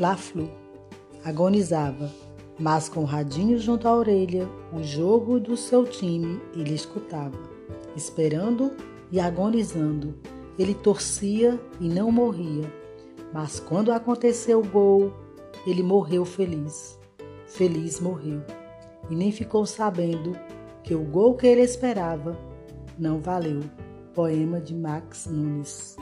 Fla-Flu. Agonizava, mas com o radinho junto à orelha, o jogo do seu time ele escutava, esperando e agonizando. Ele torcia e não morria, mas quando aconteceu o gol, ele morreu feliz. Feliz morreu e nem ficou sabendo que o gol que ele esperava não valeu. Poema de Max Nunes.